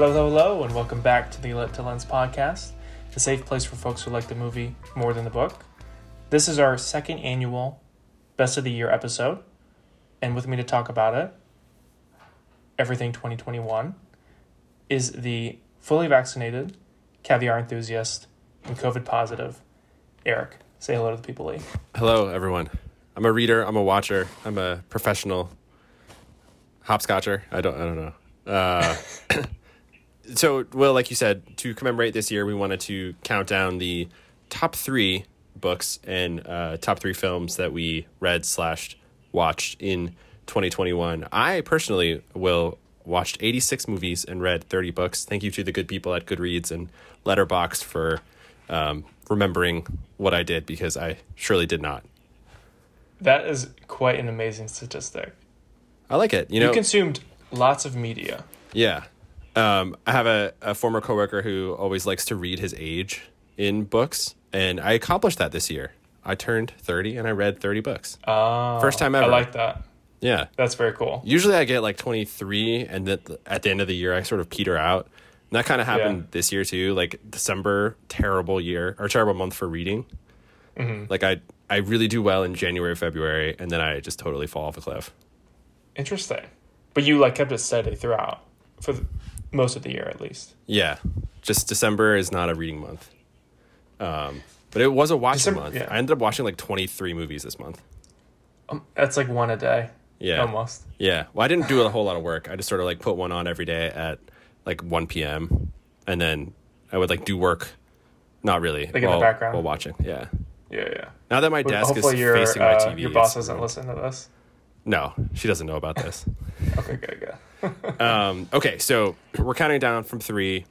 Hello, hello, hello, and welcome back to the Lit to Lens podcast, the safe place for folks who like the movie more than the book. This is our second annual Best of the Year episode, and with me to talk about it, everything 2021, is the fully vaccinated, caviar enthusiast, and COVID positive, Eric. Say hello to the people, Lee. Hello, everyone. I'm a reader. I'm a watcher. I'm a professional hopscotcher. I don't. I don't know. Uh, so, Will, like you said, to commemorate this year, we wanted to count down the top three books and uh, top three films that we read slash watched in 2021. I personally will watched 86 movies and read 30 books. Thank you to the good people at Goodreads and Letterboxd for um, remembering what I did because I surely did not. That is quite an amazing statistic. I like it. You You know, consumed lots of media. yeah. Um, I have a, a former coworker who always likes to read his age in books, and I accomplished that this year. I turned 30 and I read 30 books. Oh, First time ever. I like that. Yeah. That's very cool. Usually I get like 23, and then at the end of the year, I sort of peter out. And that kind of happened Yeah. this year too. Like December, terrible year or terrible month for reading. Mm-hmm. Like I, I really do well in January, February, and then I just totally fall off a cliff. Interesting. But you like kept it steady throughout for the, most of the year at least. Yeah, just December is not a reading month. Um, but it was a watching December- month. yeah. I ended up watching like 23 movies this month. Um, that's like one a day. Yeah. Almost. Yeah. Well, I didn't do a whole lot of work. I just sort of like put one on every day at like 1 p.m. and then I would like do work. Not really. Like in the background? While watching. Yeah. Yeah, yeah. Now that my desk is hopefully your facing my uh, TV. your boss doesn't listen to this. No, she doesn't know about this. Okay, good, good. um, okay, so we're counting down from three.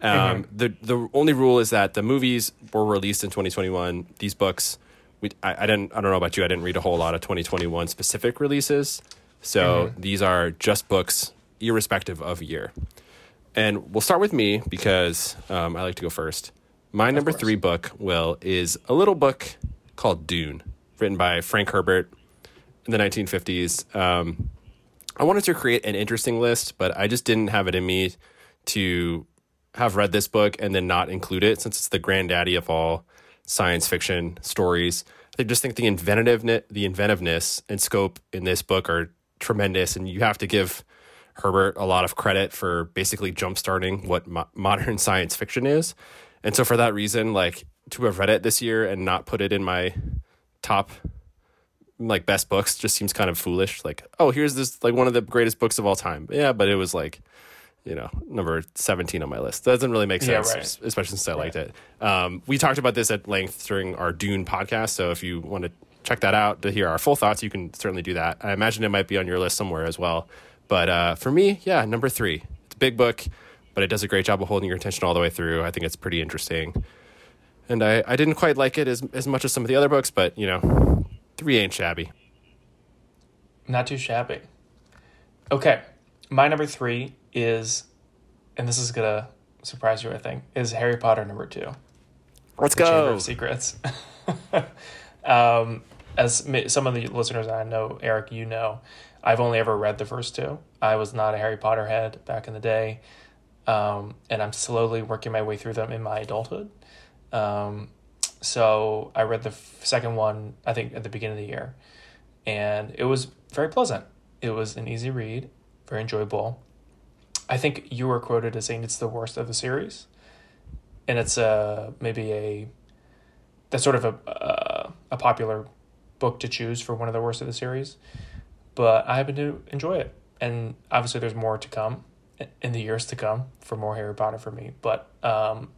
Um, Mm-hmm. The the only rule is that the movies were released in 2021. These books, we I, I didn't I don't know about you. I didn't read a whole lot of 2021 specific releases. So Mm-hmm. these are just books, irrespective of year. And we'll start with me because um, I like to go first. My number course. three book, Will, is a little book called Dune, written by Frank Herbert in the 1950s. Um, I wanted to create an interesting list, but I just didn't have it in me to have read this book and then not include it since it's the granddaddy of all science fiction stories. I just think the inventiveness, the inventiveness and scope in this book are tremendous, and you have to give Herbert a lot of credit for basically jumpstarting what mo- modern science fiction is. And so, for that reason, like to have read it this year and not put it in my top like best books just seems kind of foolish. Like, oh, here's this like one of the greatest books of all time. Yeah, but it was like, you know, number seventeen on my list. That doesn't really make Yeah, sense, right. especially since I liked it. Um, we talked about this at length during our Dune podcast. So if you want to check that out to hear our full thoughts, you can certainly do that. I imagine it might be on your list somewhere as well. But uh, for me, yeah, number three. It's a big book, but it does a great job of holding your attention all the way through. I think it's pretty interesting. And I, I didn't quite like it as, as much as some of the other books, but you know, three ain't shabby. Not too shabby. Okay, my number three is, and this is gonna surprise you, I think, is Harry Potter number two. Let's The Chamber of Secrets. um, as some of the listeners I know, Eric, you know, I've only ever read the first two. I was not a Harry Potter head back in the day, um, and I'm slowly working my way through them in my adulthood. Um, so I read the f- second one, I think, at the beginning of the year, and it was very pleasant. It was an easy read, very enjoyable. I think you were quoted as saying it's the worst of the series, and it's a maybe a that's sort of a uh, a popular book to choose for one of the worst of the series. But I happen to enjoy it, and obviously there's more to come in the years to come for more Harry Potter for me. But um,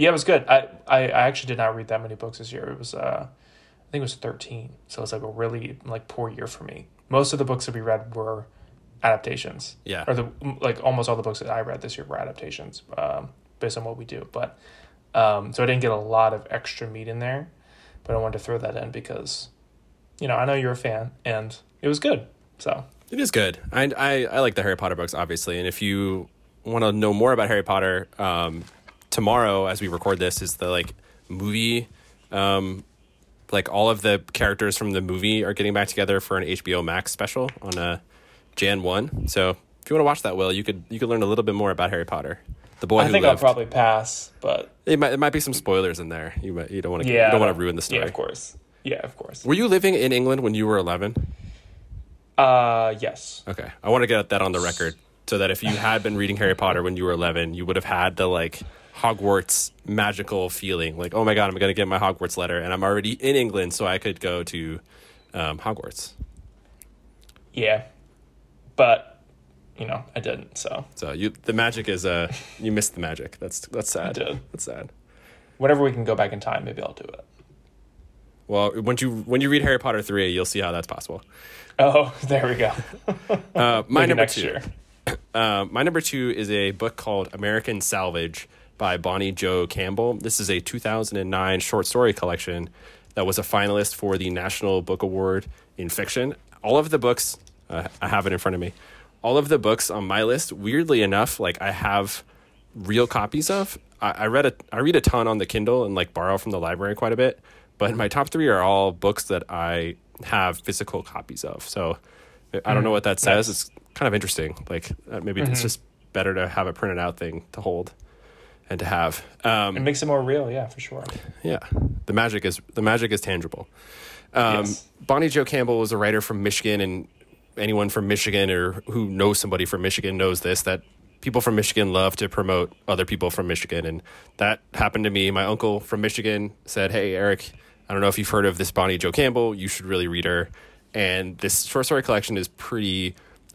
yeah, it was good. I, I I actually did not read that many books this year. It was uh, I think it was thirteen, so it's like a really like poor year for me. Most of the books that we read were adaptations. Yeah. or the like almost all the books that I read this year were adaptations um, based on what we do. But um, so I didn't get a lot of extra meat in there, but I wanted to throw that in because you know I know you're a fan and it was good. So It is good. I, I I like the Harry Potter books, obviously. And if you want to know more about Harry Potter, um, tomorrow as we record this is the like movie. Um, like all of the characters from the movie are getting back together for an HBO Max special on a Jan one. So if you want to watch that, Will, you could you could learn a little bit more about Harry Potter, the boy I think lived. I'll probably pass, but it might it might be some spoilers in there. You might you don't want to yeah, you don't want to ruin the story. Yeah, of course. Yeah, of course. Were you living in England when you were eleven? Uh, yes. Okay, I want to get that on the record so that if you had been reading Harry Potter when you were eleven, you would have had the like Hogwarts magical feeling, like oh my god, I'm going to get my Hogwarts letter, and I'm already in England, so I could go to um, Hogwarts. Yeah, but you know, I didn't. So So you the magic is uh you missed the magic. That's that's sad. I did. That's sad. whenever we can go back in time, maybe I'll do it. Well, when you when you read Harry Potter three, you'll see how that's possible. Oh, there we go. Uh, my number next two. year. Uh, my number two is a book called American Salvage by Bonnie Jo Campbell. This is a 2009 short story collection that was a finalist for the National Book Award in fiction. All of the books, uh, I have it in front of me. All of the books on my list, weirdly enough, like I have real copies of. I, I read a, I read a ton on the Kindle and like borrow from the library quite a bit. But my top three are all books that I have physical copies of. So I don't know what that says. It's kind of interesting. Like uh, maybe it's just better to have a printed out thing to hold and to have. Um, It makes it more real. Yeah, for sure. yeah, the magic is the magic is tangible. Um, Yes. Bonnie Jo Campbell was a writer from Michigan, and anyone from Michigan or who knows somebody from Michigan knows this that people from Michigan love to promote other people from Michigan, and that happened to me. My uncle from Michigan said, "Hey, Eric, I don't know if you've heard of this Bonnie Jo Campbell. You should really read her." And this short story collection is pretty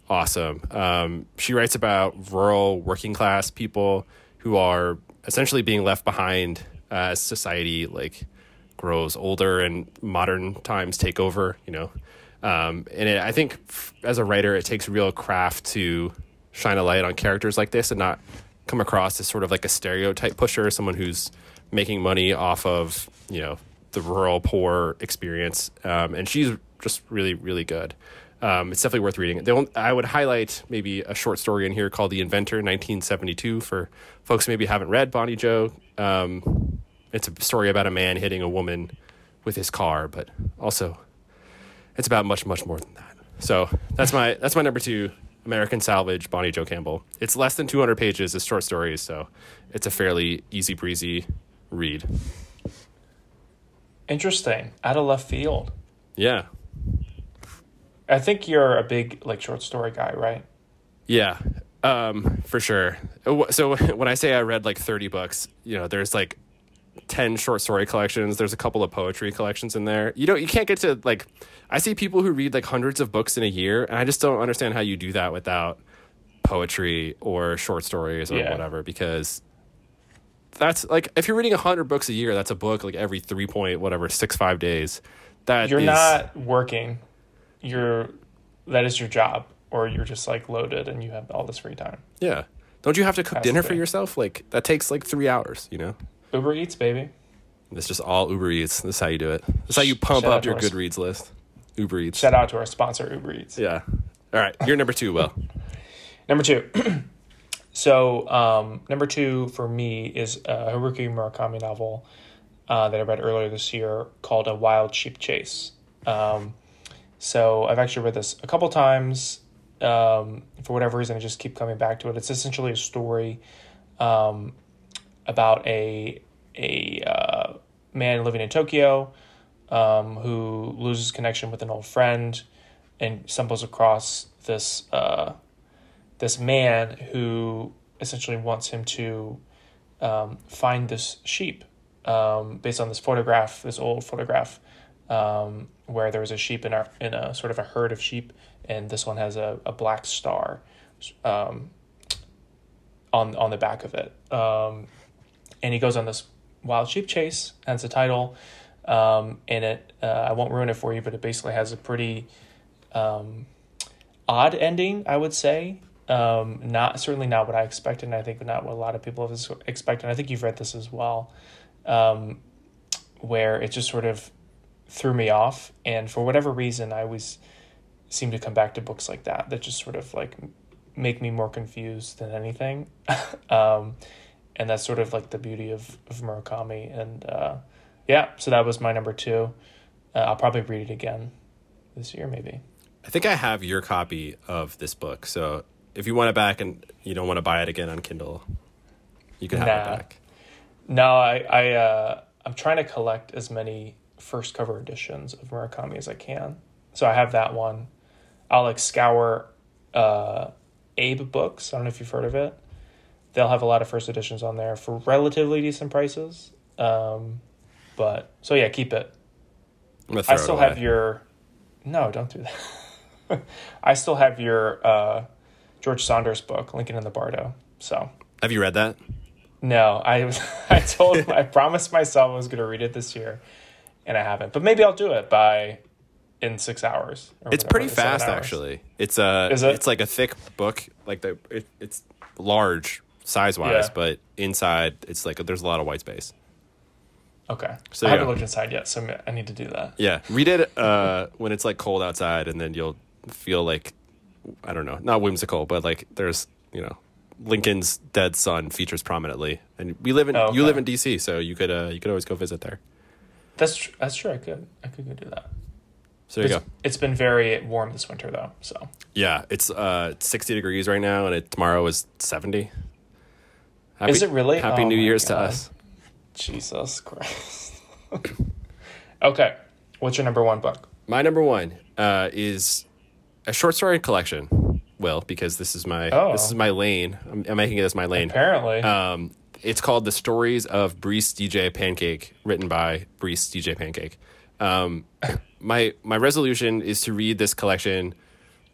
awesome. Um, she writes about rural working class people who are essentially being left behind as society like grows older and modern times take over. You know, um, and it, I think f- as a writer, it takes real craft to shine a light on characters like this and not come across as sort of like a stereotype pusher, someone who's making money off of you know the rural poor experience. Um, and she's just really really good. Um, it's definitely worth reading. I would highlight maybe a short story in here called "The Inventor," 1972, for folks who maybe haven't read Bonnie Jo. Um, it's a story about a man hitting a woman with his car, but also it's about much much more than that. So that's my that's my number two, American Salvage, Bonnie Jo Campbell. It's less than 200 pages. It's short stories, so it's a fairly easy breezy read. Interesting. Out of left field. Yeah, I think you're a big like short story guy, right? Yeah, um, for sure. So when I say I read like 30 books, you know, there's like 10 short story collections. There's a couple of poetry collections in there. You don't, you can't get to like, I see people who read like hundreds of books in a year, and I just don't understand how you do that without poetry or short stories or Yeah. whatever, because that's like, if you're reading 100 books a year, that's a book like every three point, whatever, six, five days. That You're is- not working. You're that is your job, or you're just like loaded and you have all this free time. yeah. Don't you have to cook to dinner for yourself? Like, that takes like three hours, you know? Uber Eats, baby. It's just all Uber Eats. This is how you do it. This is how you pump Shout up your our- Goodreads list. Uber Eats. Shout out to our sponsor, Uber Eats. Yeah. All right. You're number two, Will. Number two. so um, number two for me is a Haruki Murakami novel uh, that I read earlier this year called A Wild Sheep Chase. Um, so I've actually read this a couple times. Um, for whatever reason, I just keep coming back to it. It's essentially a story um, about a a uh, man living in Tokyo um, who loses connection with an old friend and stumbles across this uh, this man who essentially wants him to um, find this sheep um, based on this photograph, this old photograph, um, where there was a sheep in a in a sort of a herd of sheep, and this one has a, a black star um, on on the back of it. Um, and he goes on this wild sheep chase, hence the title. Um, and it, uh, I won't ruin it for you, but it basically has a pretty um, odd ending, I would say. Um, not certainly not what I expected, and I think not what a lot of people have expected. I think you've read this as well, um, where it just sort of threw me off, and for whatever reason, I always seem to come back to books like that that just sort of like make me more confused than anything. um, and that's sort of like the beauty of, of Murakami. And uh, yeah, so that was my number two. Uh, I'll probably read it again this year, maybe. I think I have your copy of this book. So if you want it back and you don't want to buy it again on Kindle, you can have it back. No, I, I uh, I'm trying to collect as many first cover editions of Murakami as I can. So I have that one. I'll like scour uh, AbeBooks. I don't know if you've heard of it. They'll have a lot of first editions on there for relatively decent prices. Um, but so yeah, keep it. I still it have your. No, don't do that. I still have your uh, George Saunders book, Lincoln in the Bardo. So Have you read that? no, I was. I told. I promised myself I was going to read it this year, and I haven't. But maybe I'll do it by in six hours. It's whatever, pretty fast, actually. It's uh, Is it? it's like a thick book, like the it, it's large size wise, Yeah. but inside it's like there's a lot of white space. Okay, So, I haven't yeah. looked inside yet, so I need to do that. Yeah, read it uh, when it's like cold outside, and then you'll feel like I don't know, not whimsical, but like there's you know Lincoln's dead son features prominently, and we live in Oh, you live in DC, so you could uh, you could always go visit there. That's tr- that's true. I could I could go do that. So there you It's, go. it's been very warm this winter though, so Yeah, it's uh 60 degrees right now, and it tomorrow is 70. Happy, Is it really? Happy Oh New Year's to us. Jesus Christ. okay, what's your number one book? My number one uh, is a short story collection. Will because this is my Oh. this is my lane. I'm, I'm making it as my lane. Apparently, Um, it's called The Stories of Breece D'J Pancake, written by Breece D'J Pancake. Um, my my resolution is to read this collection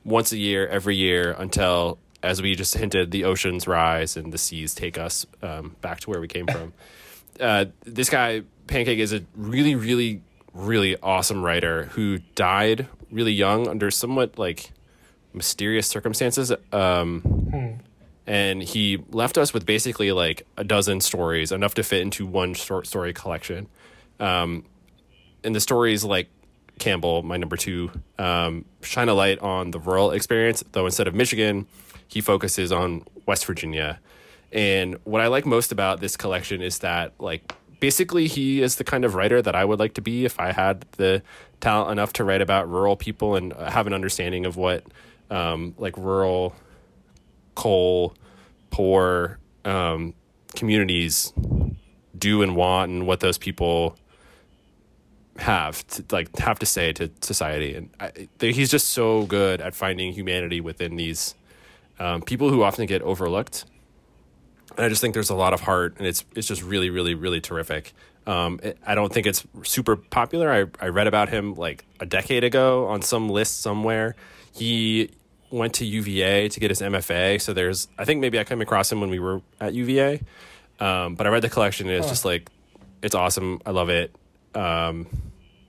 once a year, every year, until, as we just hinted, the oceans rise and the seas take us um, back to where we came from. uh, this guy Pancake is a really, really, really awesome writer who died really young under somewhat like mysterious circumstances. Um, and he left us with basically like a dozen stories, enough to fit into one short story collection. Um, and the stories like Campbell, my number two, um, shine a light on the rural experience, though instead of Michigan, he focuses on West Virginia. And what I like most about this collection is that, like, basically, he is the kind of writer that I would like to be if I had the talent enough to write about rural people and have an understanding of what, um, like, rural, coal, poor um, communities do and want, and what those people have to like have to say to society. And I, he's just so good at finding humanity within these um, people who often get overlooked. And i just think there's a lot of heart and it's it's just really really really terrific. Um, it, i don't think it's super popular. I, I read about him like a decade ago on some list somewhere. He went to uva to get his mfa so there's i think maybe i came across him when we were at uva um, but i read the collection and it's just like it's awesome i love it um,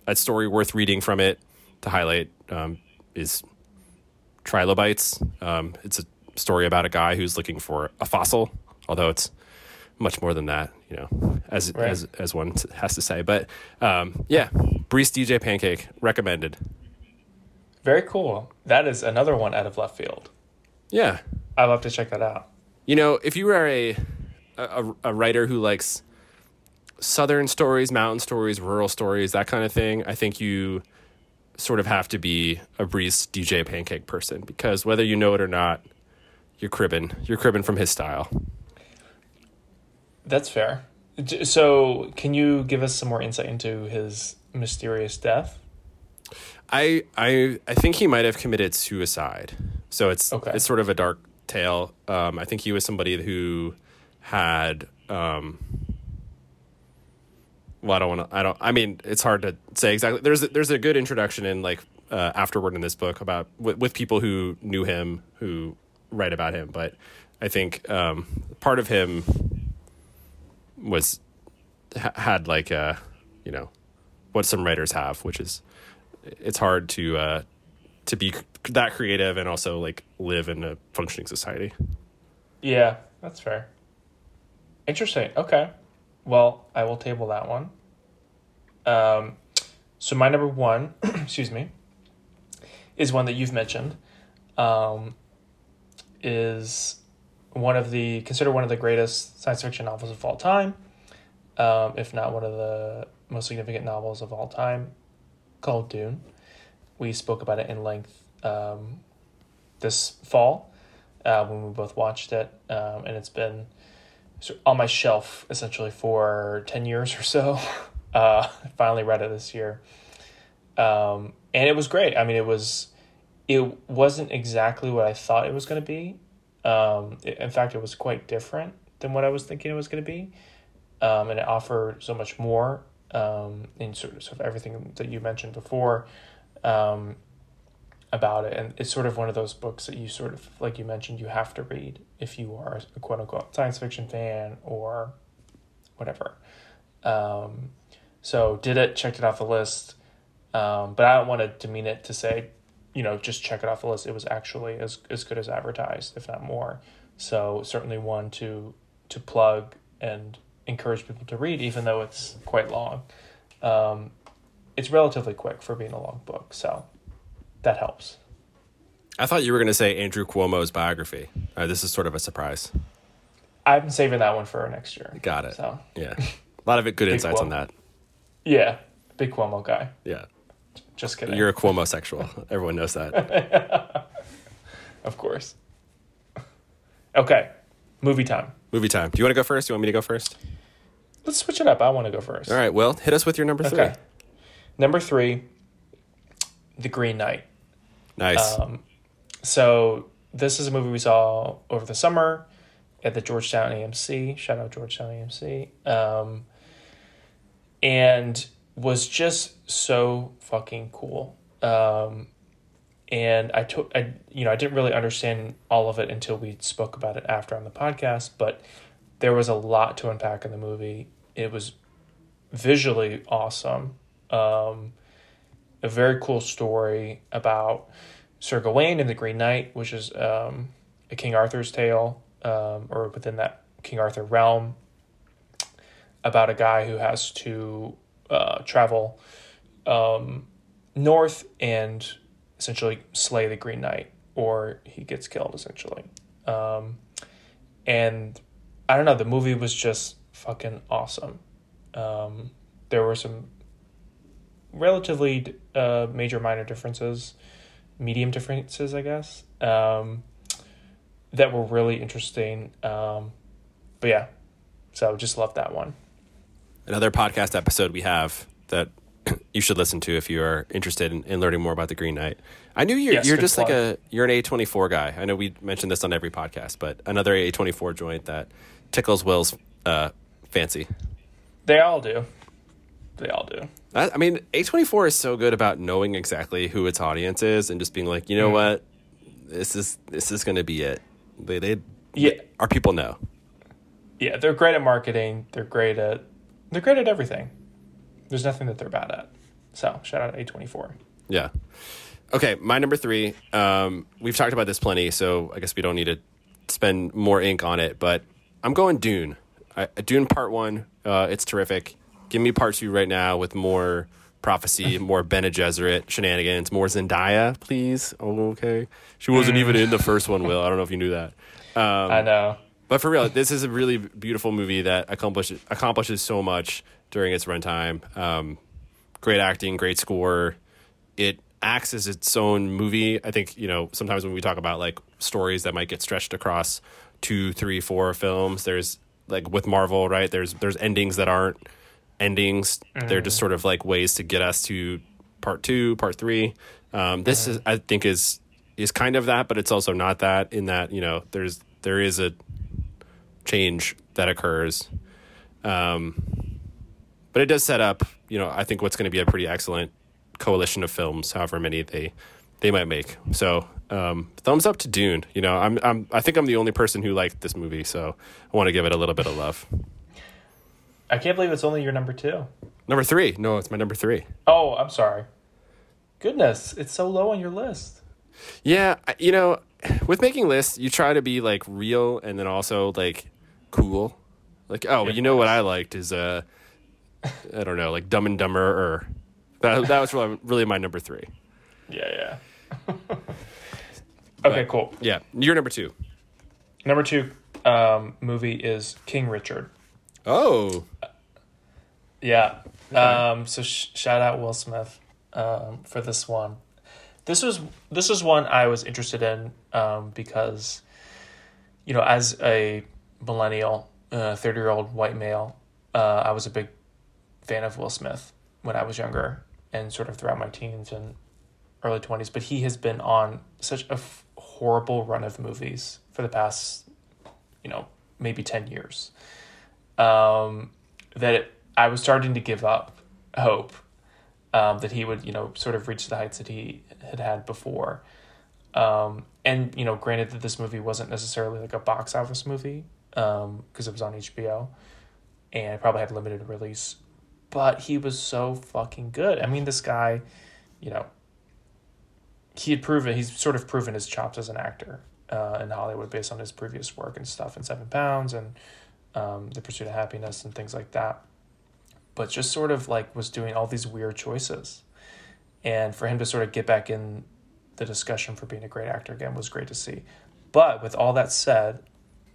a story worth reading from it to highlight um, is trilobites. Um, it's a story about a guy who's looking for a fossil, although it's much more than that, you know, as Right. as as one has to say. But um, yeah, Breece D'J Pancake recommended. Very cool. That is another one out of left field. Yeah, I'll have to check that out. you know, if you are a a, a writer who likes southern stories, mountain stories, rural stories, that kind of thing, I think you sort of have to be a Breece D'J Pancake person because whether you know it or not, you're cribbing. You're cribbing from his style. That's fair. So, can you give us some more insight into his mysterious death? I I I think he might have committed suicide. So it's Okay. it's sort of a dark tale. Um, I think he was somebody who had um, well, I don't want to. I don't. I mean, it's hard to say exactly. There's a, there's a good introduction in like uh, afterward in this book about with, with people who knew him who write about him. But I think um, part of him was ha- had like a you know what some writers have, which is it's hard to uh, to be that creative and also like live in a functioning society. Yeah, that's fair. Interesting. Okay. Well, I will table that one. Um, so my number one, excuse me, is one that you've mentioned. Um, is one of the considered one of the greatest science fiction novels of all time, um, if not one of the most significant novels of all time, called Dune. We spoke about it in length um, this fall. uh, when we both watched it, um, and it's been on my shelf essentially for ten years or so. Uh, I finally read it this year, um, and it was great. I mean, it was it wasn't exactly what I thought it was going to be. Um, it, in fact, it was quite different than what I was thinking it was going to be, um, and it offered so much more um, in sort of, sort of everything that you mentioned before um, about it. And it's sort of one of those books that you sort of, like you mentioned, you have to read if you are a quote unquote science fiction fan or whatever. Um, so did it, checked it off the list. Um, but I don't want to demean it to say, you know, just check it off the list. It was actually as, as good as advertised, if not more. So certainly one to to plug and encourage people to read, even though it's quite long. Um, it's relatively quick for being a long book, so that helps. I thought you were going to say Andrew Cuomo's biography. Uh, this is sort of a surprise. I'm saving that one for next year. Got it. So yeah, a lot of it good insights Cuomo. on that. yeah, big Cuomo guy. Yeah, Just kidding. you're a Cuomo sexual. Everyone knows that. of course. Okay, movie time. Movie time. Do you want to go first? Do you want me to go first? Let's switch it up. I want to go first. All right. Well, hit us with your number three. Okay. Number three, The Green Knight. Nice. Um, so this is a movie we saw over the summer at the Georgetown AMC. Shout out Georgetown AMC. Um, and was just so fucking cool. Um, and I took I you know I didn't really understand all of it until we spoke about it after on the podcast, but there was a lot to unpack in the movie. It was visually awesome. Um, a very cool story about Sir Gawain and the Green Knight, which is um, a King Arthur's tale, um, or within that King Arthur realm, about a guy who has to uh, travel um, north and essentially slay the Green Knight, or he gets killed essentially. Um, and I don't know, the movie was just fucking awesome. Um, there were some relatively uh, major minor differences, medium differences, I guess, um, that were really interesting. Um, but yeah, so just love that one. Another podcast episode we have that you should listen to if you are interested in, in learning more about the Green Knight. I knew you're Yes, you're just like a you're an A twenty four guy. I know we mentioned this on every podcast, but another A twenty four joint that tickles Will's uh, fancy. They all do. They all do. I, I mean, A twenty four is so good about knowing exactly who its audience is and just being like, you know Mm. what, this is this is going to be it. They they Yeah, our people know. yeah. They're great at marketing. They're great at. They're great at everything. There's nothing that they're bad at. So shout out A twenty four. Yeah. Okay, my number three. Um, we've talked about this plenty, so I guess we don't need to spend more ink on it. But I'm going Dune. I, Dune Part One. Uh, it's terrific. Give me Part Two right now with more prophecy, more Bene Gesserit shenanigans, more Zendaya, please. Oh, okay. She wasn't even in the first one. Will I don't know if you knew that. Um, I know. but for real, this is a really beautiful movie that accomplishes accomplishes so much during its runtime. Um, great acting, great score. It acts as its own movie. I think you know sometimes when we talk about like stories that might get stretched across two, three, four films, there's like with Marvel, right? There's there's endings that aren't endings. They're just sort of like ways to get us to part two, part three. Um, this is I think is is kind of that, but it's also not that. In that you know there's there is a change that occurs. Um, but it does set up, you know, I think what's going to be a pretty excellent coalition of films, however many they they might make. So, um, thumbs up to Dune. You know, I'm I'm I think I'm the only person who liked this movie, so I want to give it a little bit of love. I can't believe it's only your number two. Number three, no, it's my number three. Oh, I'm sorry. Goodness, it's so low on your list. Yeah, you know, with making lists, you try to be like real and then also like cool. Like, oh, you know what I liked is uh, I don't know, like Dumb and Dumber, or that that was really, really my number three. Yeah, yeah. okay, But- cool. Yeah, you're number two. Number two um, movie is King Richard. Oh, Yeah. Um, so sh- shout out Will Smith um, for this one. This was this was one I was interested in um, because you know, as a millennial, thirty uh, year old white male, uh, I was a big fan of Will Smith when I was younger and sort of throughout my teens and early twenties. But he has been on such a f- horrible run of movies for the past, you know, maybe ten years, um, that it, I was starting to give up hope um, that he would, you know, sort of reach the heights that he had had before. Um, and you know, granted that this movie wasn't necessarily like a box office movie because um, it was on HBO and probably had limited release, but he was so fucking good. I mean, this guy, you know, he had proven he's sort of proven his chops as an actor uh, in Hollywood based on his previous work and stuff in Seven Pounds and um, The Pursuit of Happiness and things like that. But just sort of like was doing all these weird choices, and for him to sort of get back in the discussion for being a great actor again was great to see. But with all that said,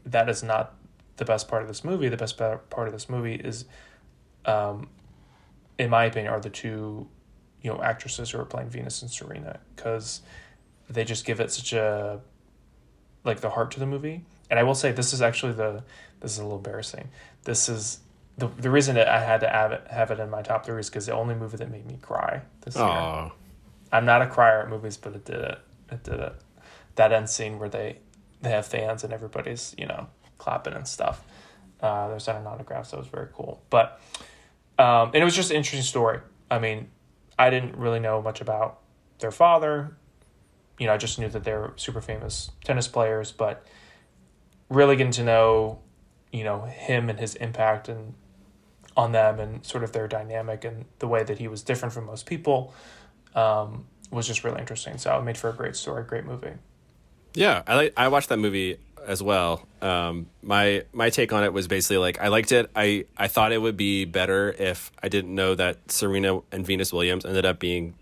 that is not the best part of this movie. The best part of this movie is, um, in my opinion, are the two, you know, actresses who are playing Venus and Serena because they just give it such a, like the heart to the movie. And I will say this is actually the this is a little embarrassing. This is the the reason that I had to have it have it in my top three is because the only movie that made me cry this Aww. year. I'm not a crier at movies, but it did it. It did it. That end scene where they they have fans and everybody's you know clapping and stuff. Uh, they're signing autographs. That was very cool. But um, and it was just an interesting story. I mean, I didn't really know much about their father. You know, I just knew that they're super famous tennis players, but really getting to know, you know, him and his impact and on them and sort of their dynamic and the way that he was different from most people um, was just really interesting. So it made for a great story, great movie. Yeah, I like. I watched that movie as well. Um, my my take on it was basically like I liked it. I I thought it would be better if I didn't know that Serena and Venus Williams ended up being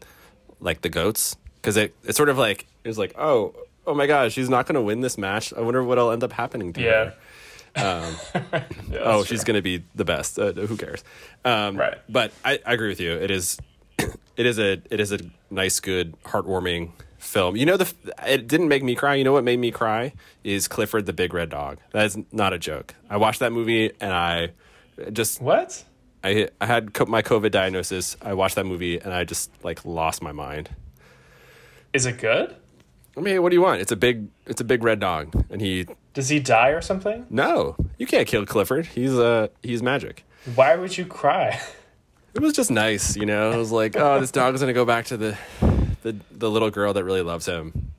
like the goats because it it's sort of like it was like oh oh my gosh she's not going to win this match. I wonder what'll end up happening to yeah. her. Um, yeah, oh, she's going to be the best. Uh, who cares? Um, right. But I, I agree with you. It is it is a it is a nice, good, heartwarming film. You know, the it didn't make me cry. You know what made me cry is Clifford the Big Red Dog. That is not a joke. I watched that movie and I just what I I had my COVID diagnosis. I watched that movie and I just like lost my mind. Is it good? I mean, what do you want? It's a big it's a big red dog, and he does he die or something? No, you can't kill Clifford. He's uh he's magic. Why would you cry? It was just nice, you know. It was like, oh, this dog is gonna go back to the the the little girl that really loves him.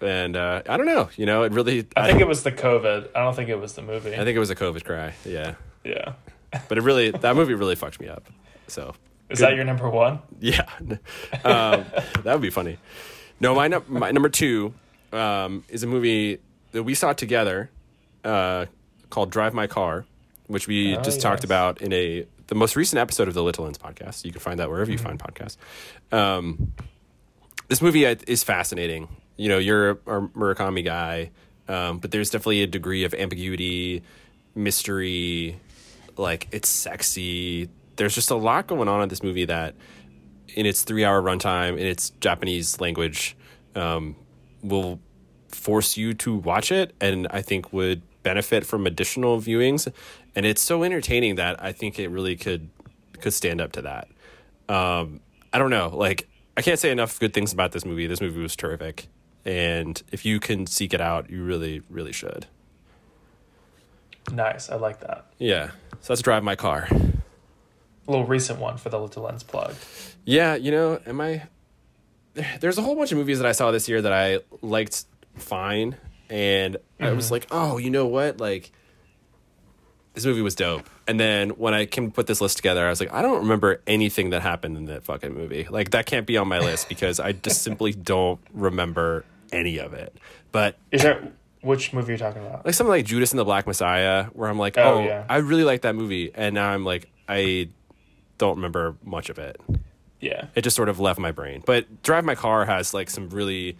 And uh, I don't know, you know, it really. I, I think it was the COVID. I don't think it was the movie. I think it was a COVID cry. Yeah. Yeah. but it really that movie really fucked me up. So. Is good. that your number one? Yeah. Um, that would be funny. No, my my number two um, is a movie that we saw together uh, called Drive My Car, which we oh, just yes. talked about in a the most recent episode of the Lit to Lens podcast. You can find that wherever you mm-hmm. find podcasts. Um, this movie is fascinating. You know, you're a, Murakami guy, um, but there's definitely a degree of ambiguity, mystery. Like it's sexy. There's just a lot going on in this movie that, in its three-hour runtime, in its Japanese language, um, will force you to watch it, and I think would benefit from additional viewings and it's so entertaining that I think it really could could stand up to that. Um, I don't know, like I can't say enough good things about this movie. This movie was terrific, and if you can seek it out, you really, really should. Nice, I like that. Yeah, so let's drive my car. A little recent one for the Lit to Lens plug. Yeah, you know, am I? There's a whole bunch of movies that I saw this year that I liked fine, and mm-hmm. I was mm-hmm. like, oh, you know what, like this movie was dope. And then when I came to put this list together, I was like, I don't remember anything that happened in that fucking movie. Like that can't be on my list because I just simply don't remember any of it. But is that which movie you're talking about? Like something like Judas and the Black Messiah, where I'm like, oh, oh yeah. I really like that movie, and now I'm like, I don't remember much of it. Yeah, it just sort of left my brain. But Drive My Car has like some really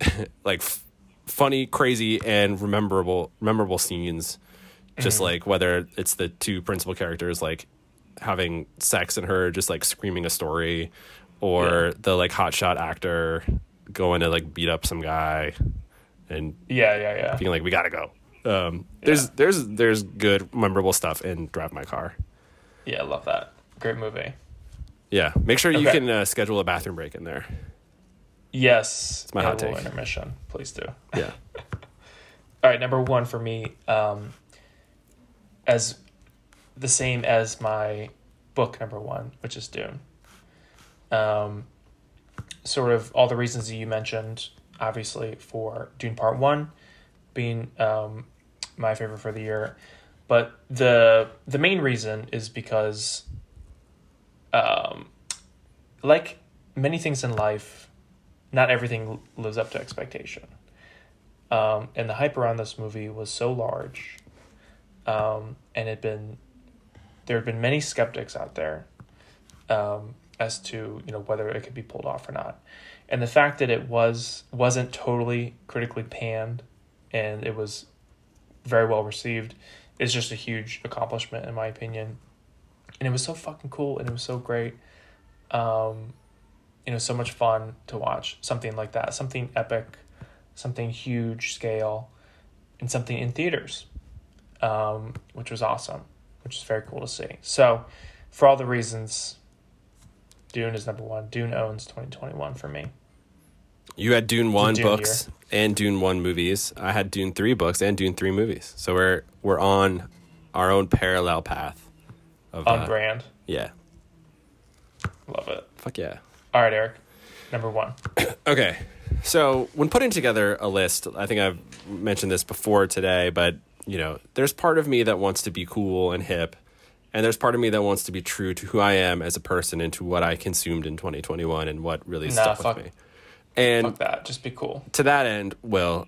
like f- funny, crazy, and memorable memorable scenes just mm-hmm. like whether it's the two principal characters like having sex and her just like screaming a story or yeah. the like hotshot actor going to like beat up some guy and yeah yeah yeah being like we gotta go um, there's there's there's good memorable stuff in Drive My Car. Yeah, I love that. Great movie. Yeah, make sure you can uh, schedule a bathroom break in there. Yes. It's my hot little take. intermission. Please do. Yeah, All right, number one for me, um, as the same as my book number one, which is Dune. Um, sort of all the reasons that you mentioned, obviously for Dune Part One being um, my favorite for the year, but the the main reason is because, um, like many things in life, not everything lives up to expectation um, and the hype around this movie was so large, um, and had been there had been many skeptics out there um, as to you know whether it could be pulled off or not, and the fact that it was wasn't totally critically panned, and it was very well received, is just a huge accomplishment in my opinion, and it was so fucking cool and it was so great. Um, you know, so much fun to watch something like that, something epic something huge scale and something in theaters, um, which was awesome, which is very cool to see. So, for all the reasons, Dune is number one. Dune owns 2021 for me. you had Dune one Dune books and Dune one movies. I had Dune three books and Dune three movies. So we're we're on our own parallel path. Of On uh, brand. yeah, Love it. fuck yeah. All right, Eric. Number one. Okay. So when putting together a list, I think I've mentioned this before today, but you know, there's part of me that wants to be cool and hip, and there's part of me that wants to be true to who I am as a person and to what I consumed in 2021 and what really Nah, stuck fuck- with me. And Fuck that. Just be cool. to that end, Will,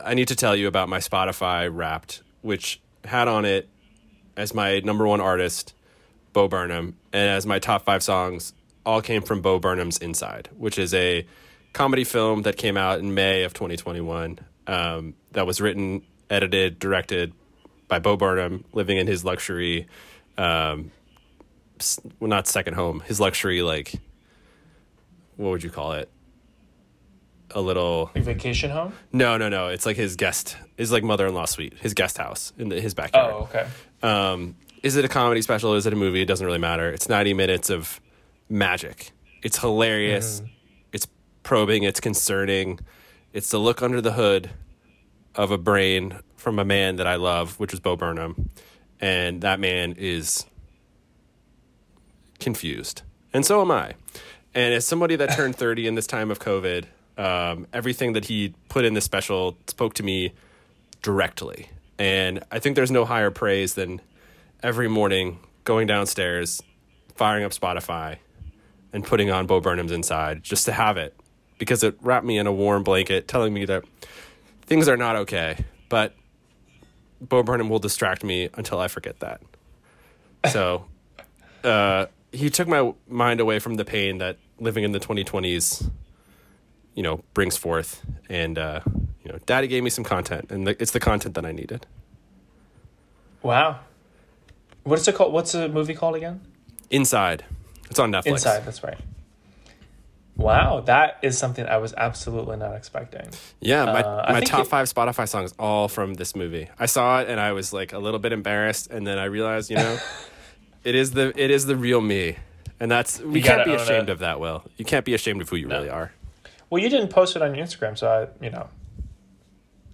I need to tell you about my Spotify Wrapped, which had on it as my number one artist, Bo Burnham, and as my top five songs all came from Bo Burnham's Inside, which is a comedy film that came out in May of 2021. Um, that was written, edited, directed by Bo Burnham, living in his luxury, um, well, not second home, his luxury like, what would you call it? A little Like vacation home? no, no, no. It's like his guest, his like mother-in-law suite, his guest house in the, his backyard. Oh, okay. Um, is it a comedy special? Is it a movie? It doesn't really matter. It's 90 minutes of magic. It's hilarious. It's probing. It's concerning. It's the look under the hood of a brain from a man that I love, which is Bo Burnham. And that man is confused. And so am I. And as somebody that turned 30 in this time of COVID, um, everything that he put in this special spoke to me directly. And I think there's no higher praise than every morning going downstairs, firing up Spotify, and putting on Bo Burnham's Inside just to have it because it wrapped me in a warm blanket, telling me that things are not okay. But Bo Burnham will distract me until I forget that. So uh, he took my mind away from the pain that living in the 2020s, you know, brings forth. And, uh, you know, daddy gave me some content, and the, it's the content that I needed. Wow. What is it called? What's the movie called again? Inside. It's on Netflix. Inside, that's right. Wow, that is something I was absolutely not expecting. Yeah, my, Uh, my top it- five Spotify songs all from this movie. I saw it and I was like a little bit embarrassed, and then I realized, you know, it is the it is the real me, and that's we can't be ashamed it. of that. Will you can't be ashamed of who you No. really are. Well, you didn't post it on your Instagram, so I, you know,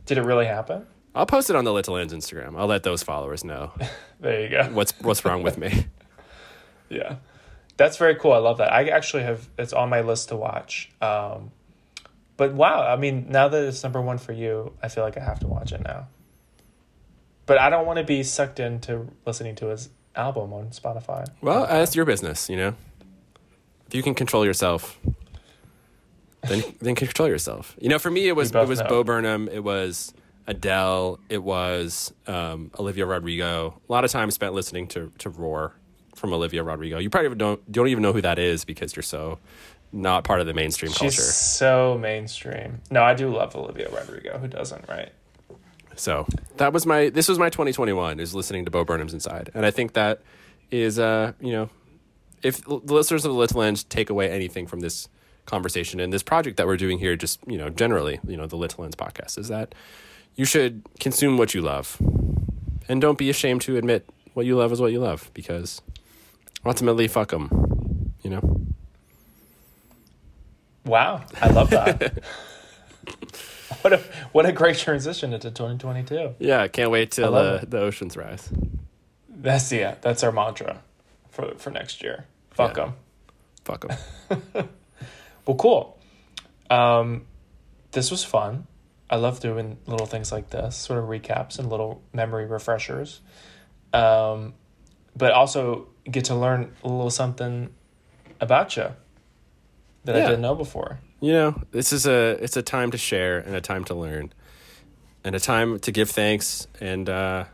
did it really happen? I'll post it on the Lit to Lens Instagram. I'll let those followers know There you go. what's what's wrong with me. Yeah, that's very cool. I love that. I actually have it's on my list to watch. Um, but wow, I mean, now that it's number one for you, I feel like I have to watch it now. But I don't want to be sucked into listening to his album on Spotify. Well, that's your business, you know. If you can control yourself, then then control yourself. You know, for me, it was it was know. Bo Burnham, it was Adele, it was um, Olivia Rodrigo. A lot of time spent listening to to Roar from Olivia Rodrigo. You probably don't don't even know who that is because you're so not part of the mainstream She's culture. so mainstream. No, I do love Olivia Rodrigo. Who doesn't, right? So that was my this was my 2021 is listening to Bo Burnham's Inside, and I think that is uh you know if the listeners of the Lit to Lens take away anything from this conversation and this project that we're doing here, just you know generally you know the Lit to Lens podcast is that you should consume what you love. And don't be ashamed to admit what you love is what you love because ultimately, fuck them. You know? Wow, I love that. what a what a great transition into 2022. Yeah, can't wait till love the, the oceans rise. That's yeah, that's our mantra for for next year. Fuck Yeah. them. Fuck them. Well, cool. Um, this was fun. I love doing little things like this, sort of recaps and little memory refreshers. Um, but also get to learn a little something about you that I didn't know before. you know, this is a it's a time to share and a time to learn. And a time to give thanks and uh,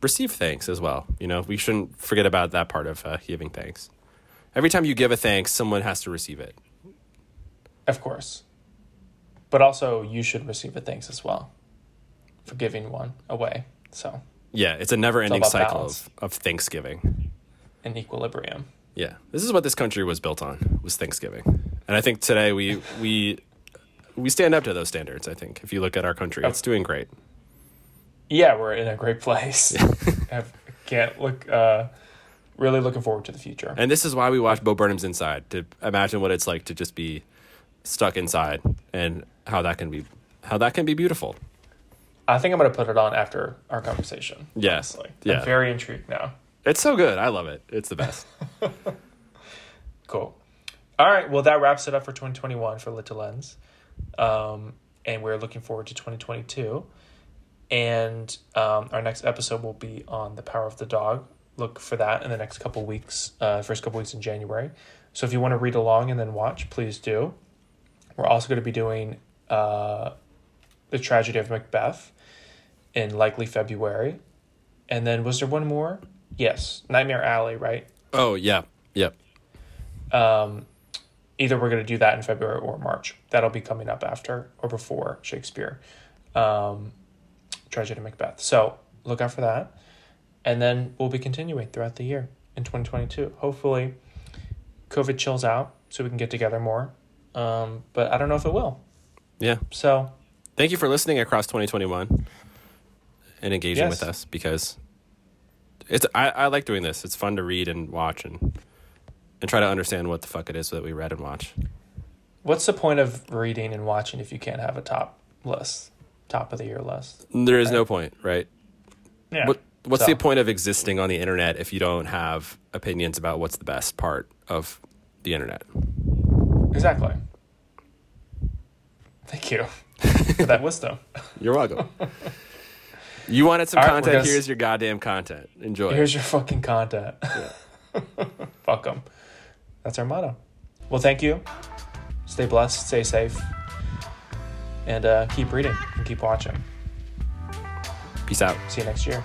receive thanks as well. You know, we shouldn't forget about that part of uh, giving thanks. Every time you give a thanks, someone has to receive it. Of course. But also, you should receive a thanks as well for giving one away. So, Yeah, it's a never ending about cycle balance. of, of Thanksgiving. in equilibrium. Yeah, this is what this country was built on was Thanksgiving, and I think today we we we stand up to those standards. I think if you look at our country, it's doing great. Yeah, we're in a great place. I can't look, uh, really looking forward to the future. And this is why we watch Bo Burnham's Inside to imagine what it's like to just be stuck inside and how that can be how that can be beautiful. I think I'm going to put it on after our conversation. Yeah, honestly. yeah. I'm very intrigued now. It's so good. I love it. It's the best. Cool. All right. Well, that wraps it up for 2021 for Lit to Lens. Um, and we're looking forward to 2022. And um, our next episode will be on the power of the dog. Look for that in the next couple weeks, uh, first couple weeks in January. So if you want to read along and then watch, please do. We're also going to be doing uh, the tragedy of Macbeth in likely February. And then was there one more? Yes, Nightmare Alley, right? oh yeah, yep. um, either we're going to do that in February or March. That'll be coming up after or before Shakespeare, um, Tragedy of Macbeth. So look out for that. And then we'll be continuing throughout the year in 2022. Hopefully, COVID chills out so we can get together more. Um, but I don't know if it will. Yeah. So Thank you for listening across 2021 and engaging Yes. with us because it's I, I like doing this. It's fun to read and watch and and try to understand what the fuck it is that we read and watch. what's the point of reading and watching if you can't have a top list, top of the year list? There is no point, right? Yeah. What what's So- the point of existing on the internet if you don't have opinions about what's the best part of the internet? Exactly. Thank you for that wisdom. You're welcome. you wanted some All right, content. gonna Here's your goddamn content. Enjoy. Here's your fucking content. Fuck them. That's our motto. Well, thank you. Stay blessed, stay safe, and uh, keep reading and keep watching. Peace out. See you next year.